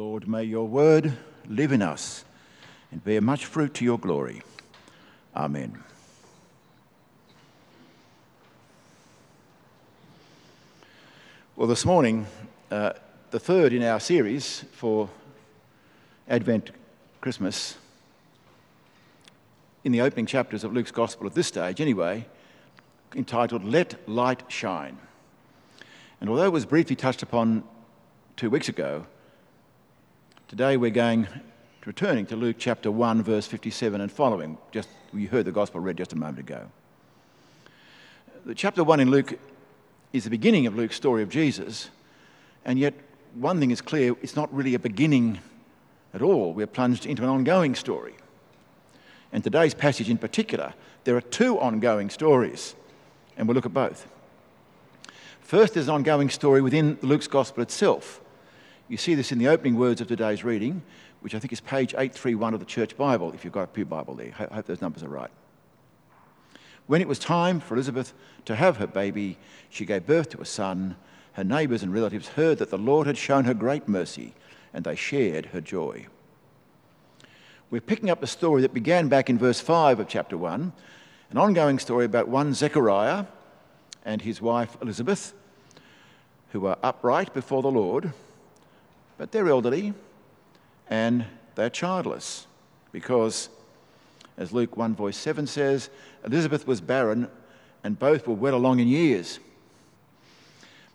Lord, may your word live in us and bear much fruit to your glory. Amen. Well, this morning, uh, the third in our series for Advent Christmas, in the opening chapters of Luke's Gospel at this stage, anyway, entitled Let Light Shine. And although it was briefly touched upon two weeks ago, today we're going returning to Luke chapter 1, verse 57 and following. Just we heard the gospel read just a moment ago. The chapter 1 in Luke is the beginning of Luke's story of Jesus, and yet one thing is clear it's not really a beginning at all. We're plunged into an ongoing story. And today's passage in particular, there are two ongoing stories, and we'll look at both. First, there's an ongoing story within Luke's gospel itself. You see this in the opening words of today's reading, which I think is page 831 of the Church Bible, if you've got a Pew Bible there. I hope those numbers are right. When it was time for Elizabeth to have her baby, she gave birth to a son. Her neighbours and relatives heard that the Lord had shown her great mercy, and they shared her joy. We're picking up the story that began back in verse 5 of chapter 1, an ongoing story about one Zechariah and his wife Elizabeth, who were upright before the Lord, but they're elderly and they're childless because, as Luke 1 voice 7 says, Elizabeth was barren and both were well along in years.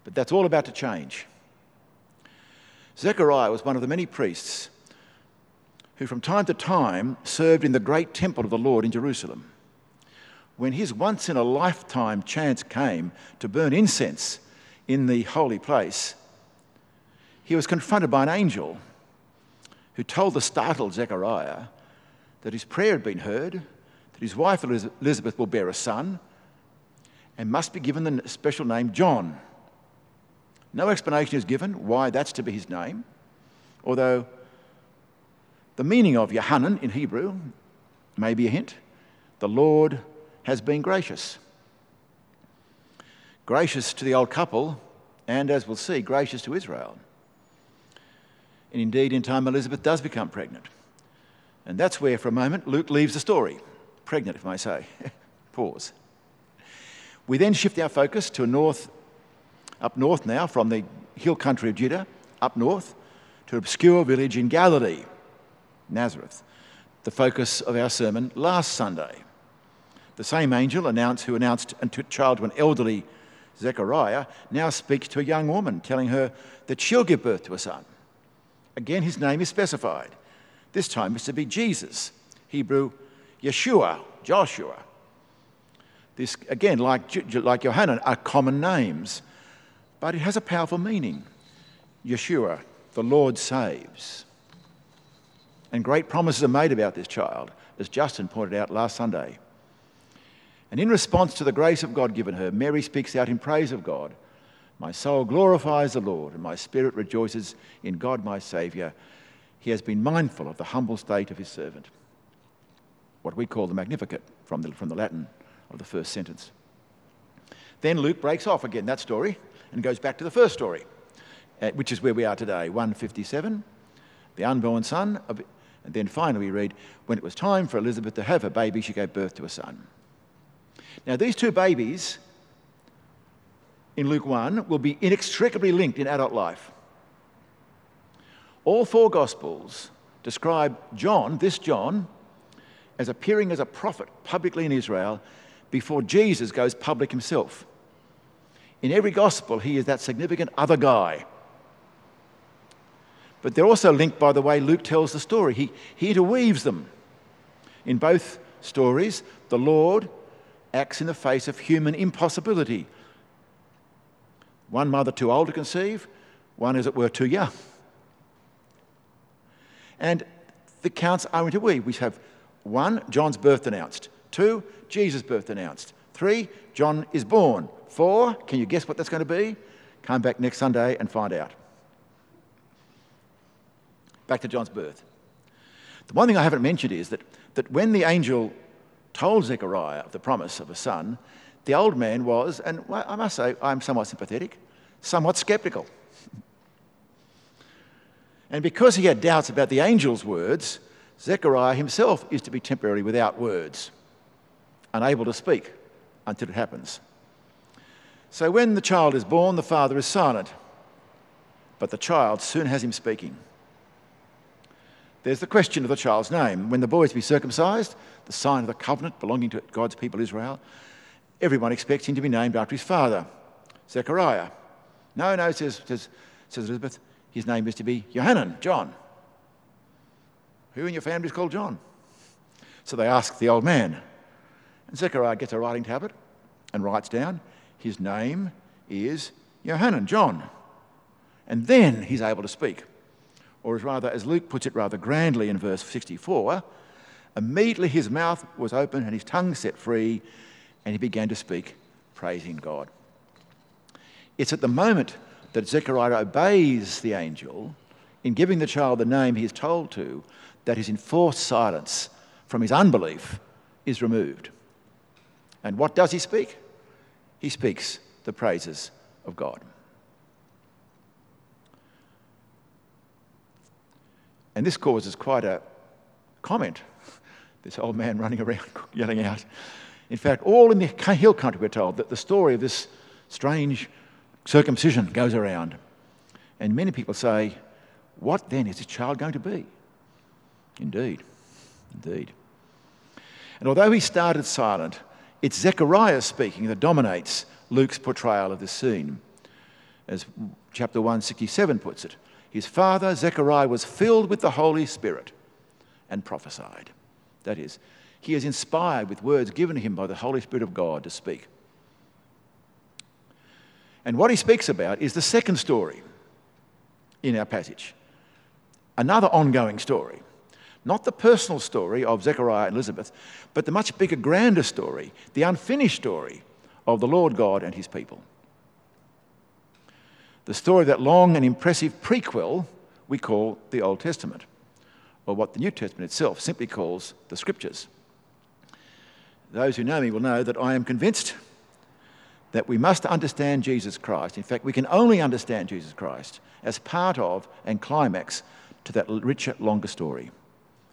But that's all about to change. Zechariah was one of the many priests who, from time to time, served in the great temple of the Lord in Jerusalem. When his once in a lifetime chance came to burn incense in the holy place, he was confronted by an angel who told the startled Zechariah that his prayer had been heard, that his wife Elizabeth will bear a son, and must be given the special name John. No explanation is given why that's to be his name, although the meaning of Yohanan in Hebrew may be a hint. The Lord has been gracious. Gracious to the old couple, and as we'll see, gracious to Israel. And indeed, in time, Elizabeth does become pregnant. And that's where, for a moment, Luke leaves the story. Pregnant, if I may say. Pause. We then shift our focus to north, up north now, from the hill country of Judah, up north, to an obscure village in Galilee, Nazareth, the focus of our sermon last Sunday. The same angel announced, who announced a child to an elderly Zechariah now speaks to a young woman, telling her that she'll give birth to a son. Again, his name is specified. This time it's to be Jesus, Hebrew Yeshua, Joshua. This, again, like, like Johanan, are common names, but it has a powerful meaning. Yeshua, the Lord saves. And great promises are made about this child, as Justin pointed out last Sunday. And in response to the grace of God given her, Mary speaks out in praise of God my soul glorifies the Lord, and my spirit rejoices in God my Saviour. He has been mindful of the humble state of his servant. What we call the Magnificat from the, from the Latin of the first sentence. Then Luke breaks off again that story and goes back to the first story, uh, which is where we are today 157, the unborn son. Of, and then finally we read, when it was time for Elizabeth to have a baby, she gave birth to a son. Now, these two babies in Luke 1 will be inextricably linked in adult life. All four Gospels describe John, this John, as appearing as a prophet publicly in Israel before Jesus goes public himself. In every Gospel, he is that significant other guy. But they're also linked by the way Luke tells the story. He, he interweaves them. In both stories, the Lord acts in the face of human impossibility one mother too old to conceive, one, as it were, too young. And the counts are interweaved. We have one, John's birth announced. Two, Jesus' birth announced. Three, John is born. Four, can you guess what that's going to be? Come back next Sunday and find out. Back to John's birth. The one thing I haven't mentioned is that, that when the angel told Zechariah of the promise of a son, the old man was, and I must say, I'm somewhat sympathetic, somewhat skeptical. And because he had doubts about the angel's words, Zechariah himself is to be temporarily without words, unable to speak until it happens. So when the child is born, the father is silent, but the child soon has him speaking. There's the question of the child's name. When the boy is to be circumcised, the sign of the covenant belonging to God's people Israel, everyone expects him to be named after his father, Zechariah. No, no, says, says, says Elizabeth, his name is to be Johanan, John. Who in your family is called John? So they ask the old man. And Zechariah gets a writing tablet and writes down, his name is Johanan, John. And then he's able to speak. Or as rather, as Luke puts it rather grandly in verse 64, immediately his mouth was open and his tongue set free, and he began to speak, praising God. It's at the moment that Zechariah obeys the angel in giving the child the name he is told to that his enforced silence from his unbelief is removed. And what does he speak? He speaks the praises of God. And this causes quite a comment. This old man running around yelling out. In fact, all in the hill country we're told that the story of this strange circumcision goes around. And many people say, What then is this child going to be? Indeed, indeed. And although he started silent, it's Zechariah speaking that dominates Luke's portrayal of this scene. As chapter 167 puts it, his father Zechariah was filled with the Holy Spirit and prophesied. That is, he is inspired with words given to him by the Holy Spirit of God to speak. And what he speaks about is the second story in our passage, another ongoing story. Not the personal story of Zechariah and Elizabeth, but the much bigger, grander story, the unfinished story of the Lord God and his people. The story of that long and impressive prequel we call the Old Testament, or what the New Testament itself simply calls the Scriptures. Those who know me will know that I am convinced that we must understand Jesus Christ. In fact, we can only understand Jesus Christ as part of and climax to that richer, longer story.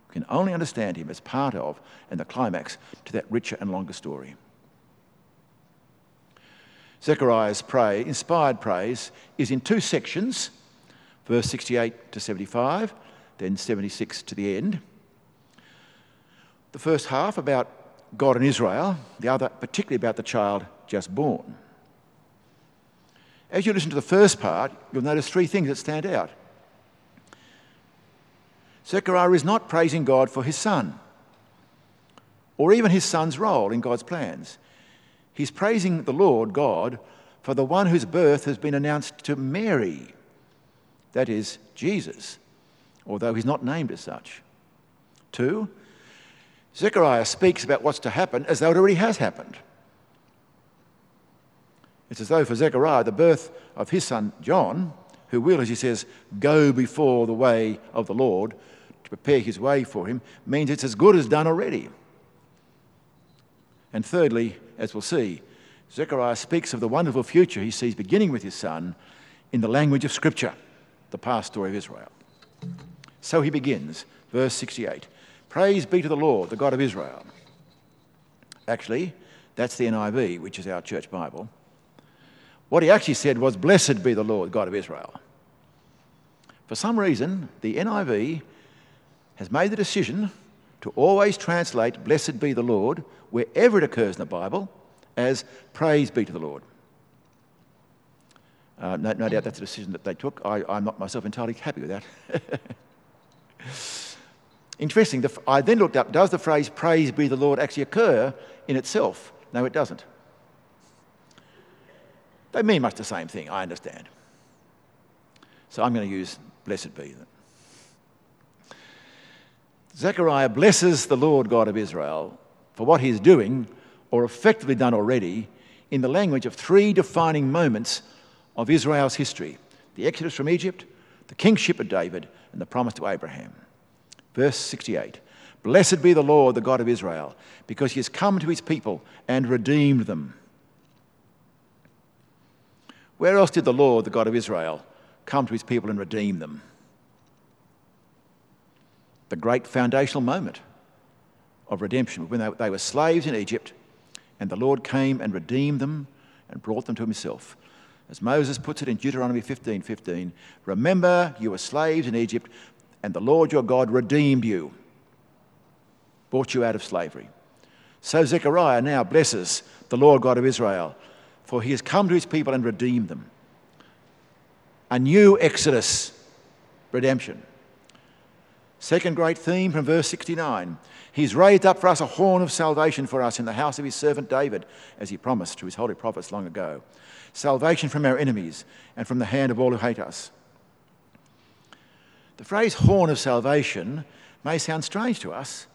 We can only understand him as part of and the climax to that richer and longer story. Zechariah's praise, inspired praise is in two sections, verse 68 to 75, then 76 to the end. The first half about God and Israel, the other particularly about the child just born. As you listen to the first part, you'll notice three things that stand out. Zechariah is not praising God for his son or even his son's role in God's plans. He's praising the Lord God for the one whose birth has been announced to Mary, that is, Jesus, although he's not named as such. Two, Zechariah speaks about what's to happen as though it already has happened. It's as though for Zechariah, the birth of his son John, who will, as he says, go before the way of the Lord to prepare his way for him, means it's as good as done already. And thirdly, as we'll see, Zechariah speaks of the wonderful future he sees beginning with his son in the language of Scripture, the past story of Israel. So he begins, verse 68 Praise be to the Lord, the God of Israel. Actually, that's the NIV, which is our church Bible. What he actually said was, Blessed be the Lord, God of Israel. For some reason, the NIV has made the decision to always translate Blessed be the Lord wherever it occurs in the Bible as Praise be to the Lord. Uh, no, no, doubt that's a decision that they took. I, am not myself entirely happy with that. Interesting, I then looked up does the phrase praise be the Lord actually occur in itself? No, it doesn't. They mean much the same thing, I understand. So I'm going to use blessed be. Zechariah blesses the Lord God of Israel for what he is doing, or effectively done already, in the language of three defining moments of Israel's history the exodus from Egypt, the kingship of David, and the promise to Abraham. Verse 68 Blessed be the Lord, the God of Israel, because he has come to his people and redeemed them. Where else did the Lord, the God of Israel, come to his people and redeem them? the great foundational moment of redemption when they, were slaves in Egypt and the Lord came and redeemed them and brought them to himself. As Moses puts it in Deuteronomy 15 15, remember you were slaves in Egypt, and the Lord your God redeemed you, brought you out of slavery. So Zechariah now blesses the Lord God of Israel, for he has come to his people and redeemed them. A new exodus, redemption. Second great theme from verse 69 He's raised up for us a horn of salvation for us in the house of his servant David, as he promised to his holy prophets long ago. Salvation from our enemies and from the hand of all who hate us. The phrase horn of salvation may sound strange to us,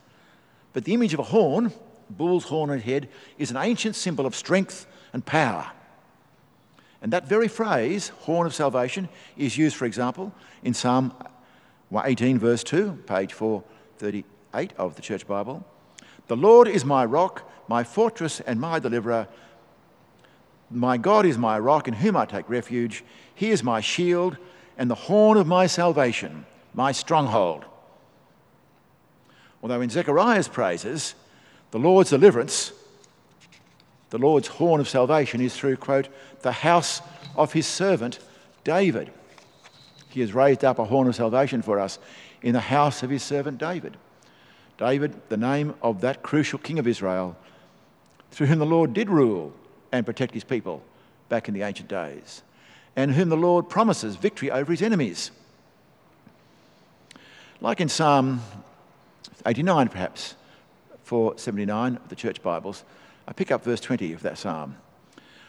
but the image of a horn, bull's horn and head, is an ancient symbol of strength and power. And that very phrase, horn of salvation, is used, for example, in Psalm 18, verse 2, page 438 of the Church Bible. The Lord is my rock, my fortress, and my deliverer. My God is my rock in whom I take refuge. He is my shield and the horn of my salvation, my stronghold. Although in Zechariah's praises, the Lord's deliverance, the Lord's horn of salvation is through, quote, the house of his servant David. He has raised up a horn of salvation for us in the house of his servant David. David, the name of that crucial king of Israel, through whom the Lord did rule and protect his people back in the ancient days, and whom the Lord promises victory over his enemies. Like in Psalm 89, perhaps, 479 of the church Bibles, I pick up verse 20 of that psalm.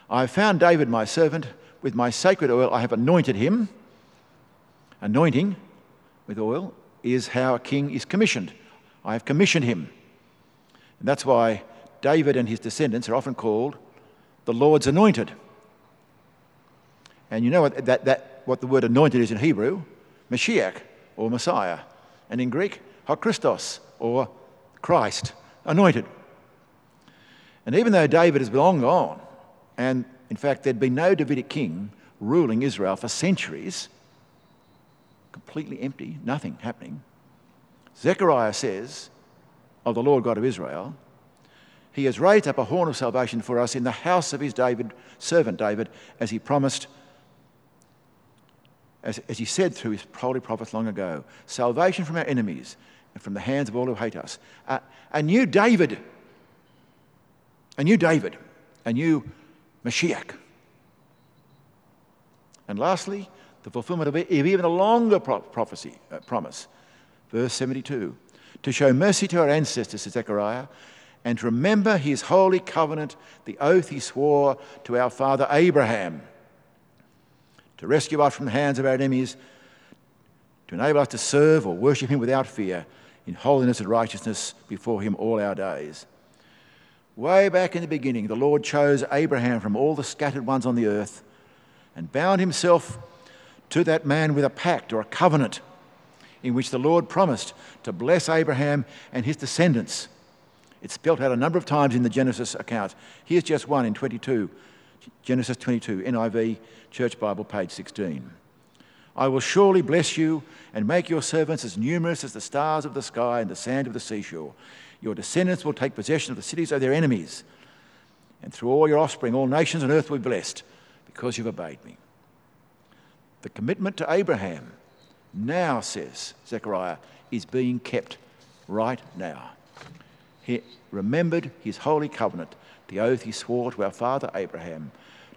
I have found David, my servant, with my sacred oil I have anointed him Anointing with oil is how a king is commissioned. I have commissioned him. And that's why David and his descendants are often called the Lord's anointed. And you know what, that, that, what the word anointed is in Hebrew? Mashiach or Messiah. And in Greek, Christos or Christ, anointed. And even though David has long gone, and in fact there'd been no Davidic king ruling Israel for centuries, completely empty, nothing happening. Zechariah says of the Lord God of Israel, He has raised up a horn of salvation for us in the house of His David, servant David, as He promised, as, as He said through His holy prophets long ago salvation from our enemies and from the hands of all who hate us. Uh, a new David, a new David, a new Mashiach. And lastly, the fulfillment of even a longer prophecy, uh, promise. Verse 72 To show mercy to our ancestors, says Zechariah, and to remember his holy covenant, the oath he swore to our father Abraham, to rescue us from the hands of our enemies, to enable us to serve or worship him without fear, in holiness and righteousness before him all our days. Way back in the beginning, the Lord chose Abraham from all the scattered ones on the earth and bound himself to that man with a pact or a covenant in which the Lord promised to bless Abraham and his descendants. It's spelt out a number of times in the Genesis account. Here's just one in 22, Genesis 22, NIV, Church Bible, page 16. I will surely bless you and make your servants as numerous as the stars of the sky and the sand of the seashore. Your descendants will take possession of the cities of their enemies. And through all your offspring, all nations on earth will be blessed because you've obeyed me. The commitment to Abraham now, says Zechariah, is being kept right now. He remembered his holy covenant, the oath he swore to our father Abraham,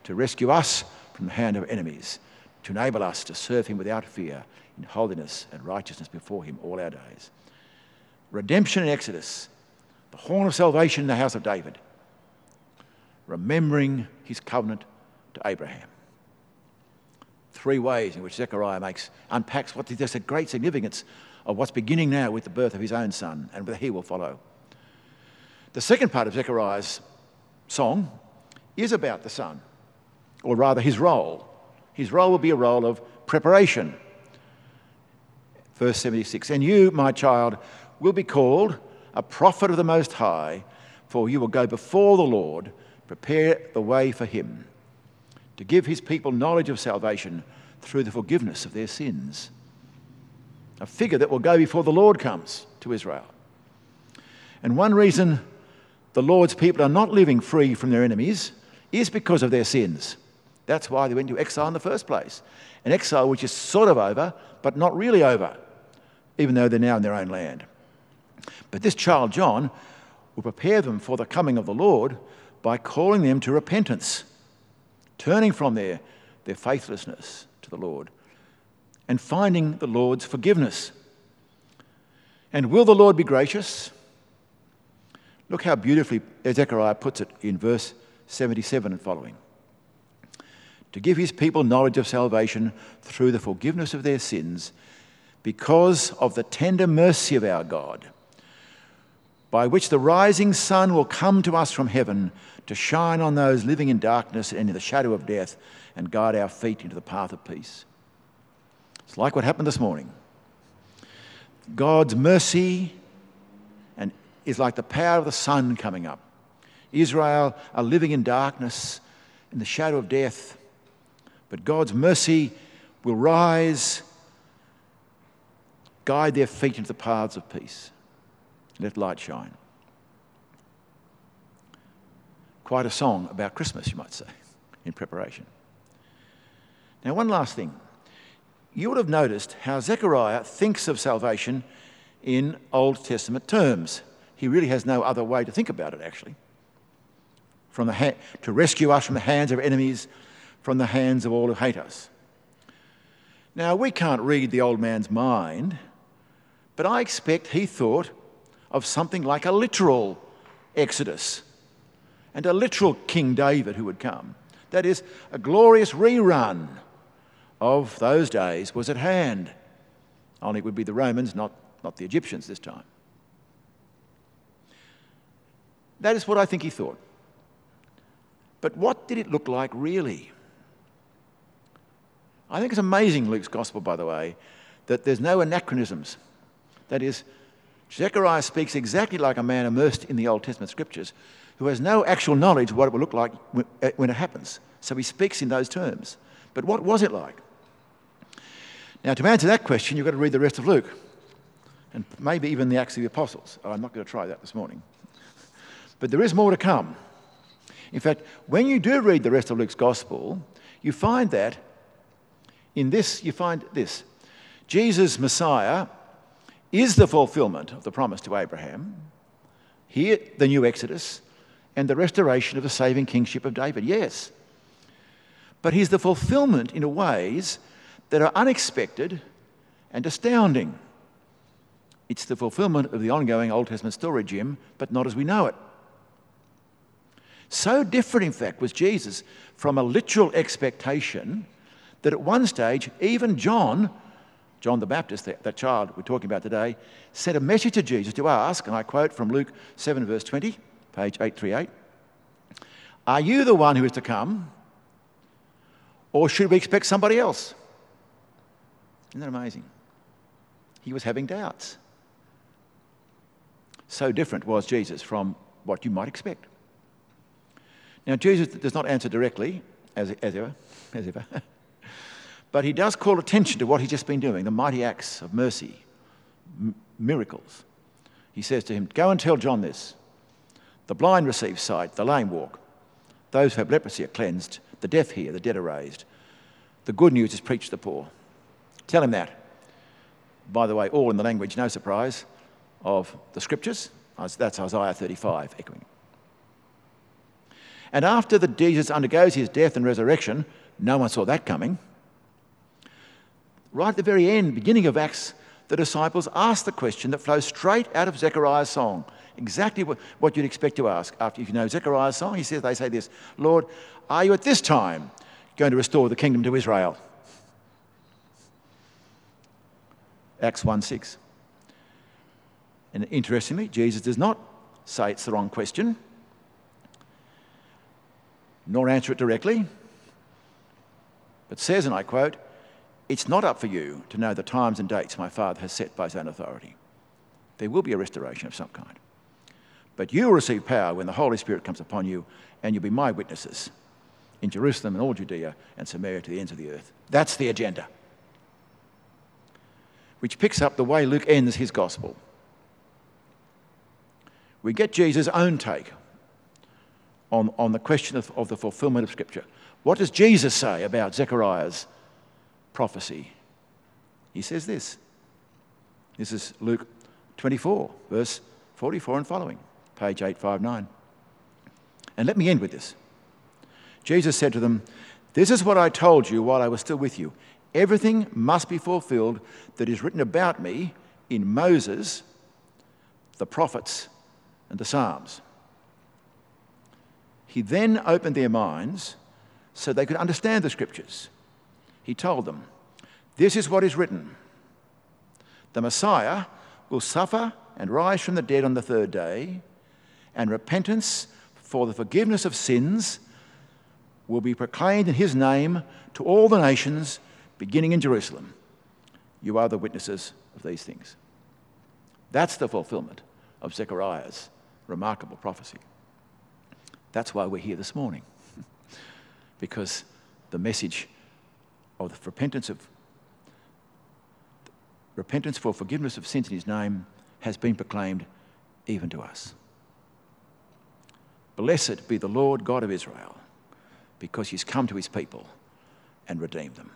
to rescue us from the hand of enemies, to enable us to serve him without fear in holiness and righteousness before him all our days. Redemption in Exodus, the horn of salvation in the house of David, remembering his covenant to Abraham three ways in which Zechariah makes, unpacks what there's a great significance of what's beginning now with the birth of his own son and where he will follow. The second part of Zechariah's song is about the son, or rather his role. His role will be a role of preparation. Verse 76 And you, my child, will be called a prophet of the Most High, for you will go before the Lord, prepare the way for him to give his people knowledge of salvation through the forgiveness of their sins. a figure that will go before the Lord comes to Israel. And one reason the Lord's people are not living free from their enemies is because of their sins. That's why they went into exile in the first place. An exile which is sort of over, but not really over, even though they're now in their own land. But this child, John, will prepare them for the coming of the Lord by calling them to repentance, turning from their, their faithlessness to the Lord, and finding the Lord's forgiveness. And will the Lord be gracious? Look how beautifully Zechariah puts it in verse 77 and following. To give his people knowledge of salvation through the forgiveness of their sins, because of the tender mercy of our God, by which the rising sun will come to us from heaven to shine on those living in darkness and in the shadow of death and guide our feet into the path of peace. It's like what happened this morning. God's mercy is like the power of the sun coming up. Israel are living in darkness, in the shadow of death, but God's mercy will rise, guide their feet into the paths of peace. Let light shine. Quite a song about Christmas, you might say, in preparation. Now, one last thing. You would have noticed how Zechariah thinks of salvation in Old Testament terms. He really has no other way to think about it, actually. From the ha- to rescue us from the hands of enemies, from the hands of all who hate us. Now, we can't read the old man's mind, but I expect he thought of something like a literal exodus and a literal King David who would come. That is, a glorious rerun of those days was at hand. Only it would be the Romans, not, not the Egyptians this time. That is what I think he thought. But what did it look like really? I think it's amazing, Luke's gospel, by the way, that there's no anachronisms. That is, Zechariah speaks exactly like a man immersed in the Old Testament scriptures who has no actual knowledge of what it will look like uh, when it happens. So he speaks in those terms. But what was it like? Now, to answer that question, you've got to read the rest of Luke and maybe even the Acts of the Apostles. Oh, I'm not going to try that this morning. But there is more to come. In fact, when you do read the rest of Luke's gospel, you find that in this, you find this Jesus, Messiah, is the fulfillment of the promise to Abraham. Here, the new Exodus and the restoration of the saving kingship of David. Yes. But he's the fulfillment in ways that are unexpected and astounding. It's the fulfillment of the ongoing Old Testament story, Jim, but not as we know it. So different, in fact, was Jesus from a literal expectation that at one stage, even John, John the Baptist, that, child we're talking about today, sent a message to Jesus to ask, and I quote from Luke 7, verse 20, page 838 Are you the one who is to come, or should we expect somebody else? Isn't that amazing? He was having doubts. So different was Jesus from what you might expect. Now, Jesus does not answer directly, as, as ever, as ever. But he does call attention to what he's just been doing the mighty acts of mercy, m- miracles. He says to him, Go and tell John this. The blind receive sight, the lame walk. Those who have leprosy are cleansed, the deaf hear, the dead are raised. The good news is preached to the poor. Tell him that. By the way, all in the language, no surprise, of the scriptures. That's Isaiah 35 echoing. And after the Jesus undergoes his death and resurrection, no one saw that coming right at the very end, beginning of Acts, the disciples ask the question that flows straight out of Zechariah's song. Exactly what, what you'd expect to ask. After if you know Zechariah's song, he says, they say this Lord, are you at this time going to restore the kingdom to Israel? Acts 1 6. And interestingly, Jesus does not say it's the wrong question, nor answer it directly, but says, and I quote, it's not up for you to know the times and dates my Father has set by his own authority. There will be a restoration of some kind. But you will receive power when the Holy Spirit comes upon you, and you'll be my witnesses in Jerusalem and all Judea and Samaria to the ends of the earth. That's the agenda. which picks up the way Luke ends his gospel. We get Jesus' own take on, on the question of, of the fulfillment of Scripture. What does Jesus say about Zechariah's prophecy? He says this. This is Luke 24, verse 44 and following, page 859. And let me end with this. Jesus said to them, This is what I told you while I was still with you. Everything must be fulfilled that is written about me in Moses, the prophets, and the Psalms. He then opened their minds so they could understand the scriptures. He told them, This is what is written the Messiah will suffer and rise from the dead on the third day, and repentance for the forgiveness of sins will be proclaimed in his name to all the nations, beginning in Jerusalem. You are the witnesses of these things. That's the fulfillment of Zechariah's remarkable prophecy. That's why we're here this morning, because the message of the repentance of repentance for forgiveness of sins in his name has been proclaimed even to us. Blessed be the Lord God of Israel, because he's come to his people and redeemed them.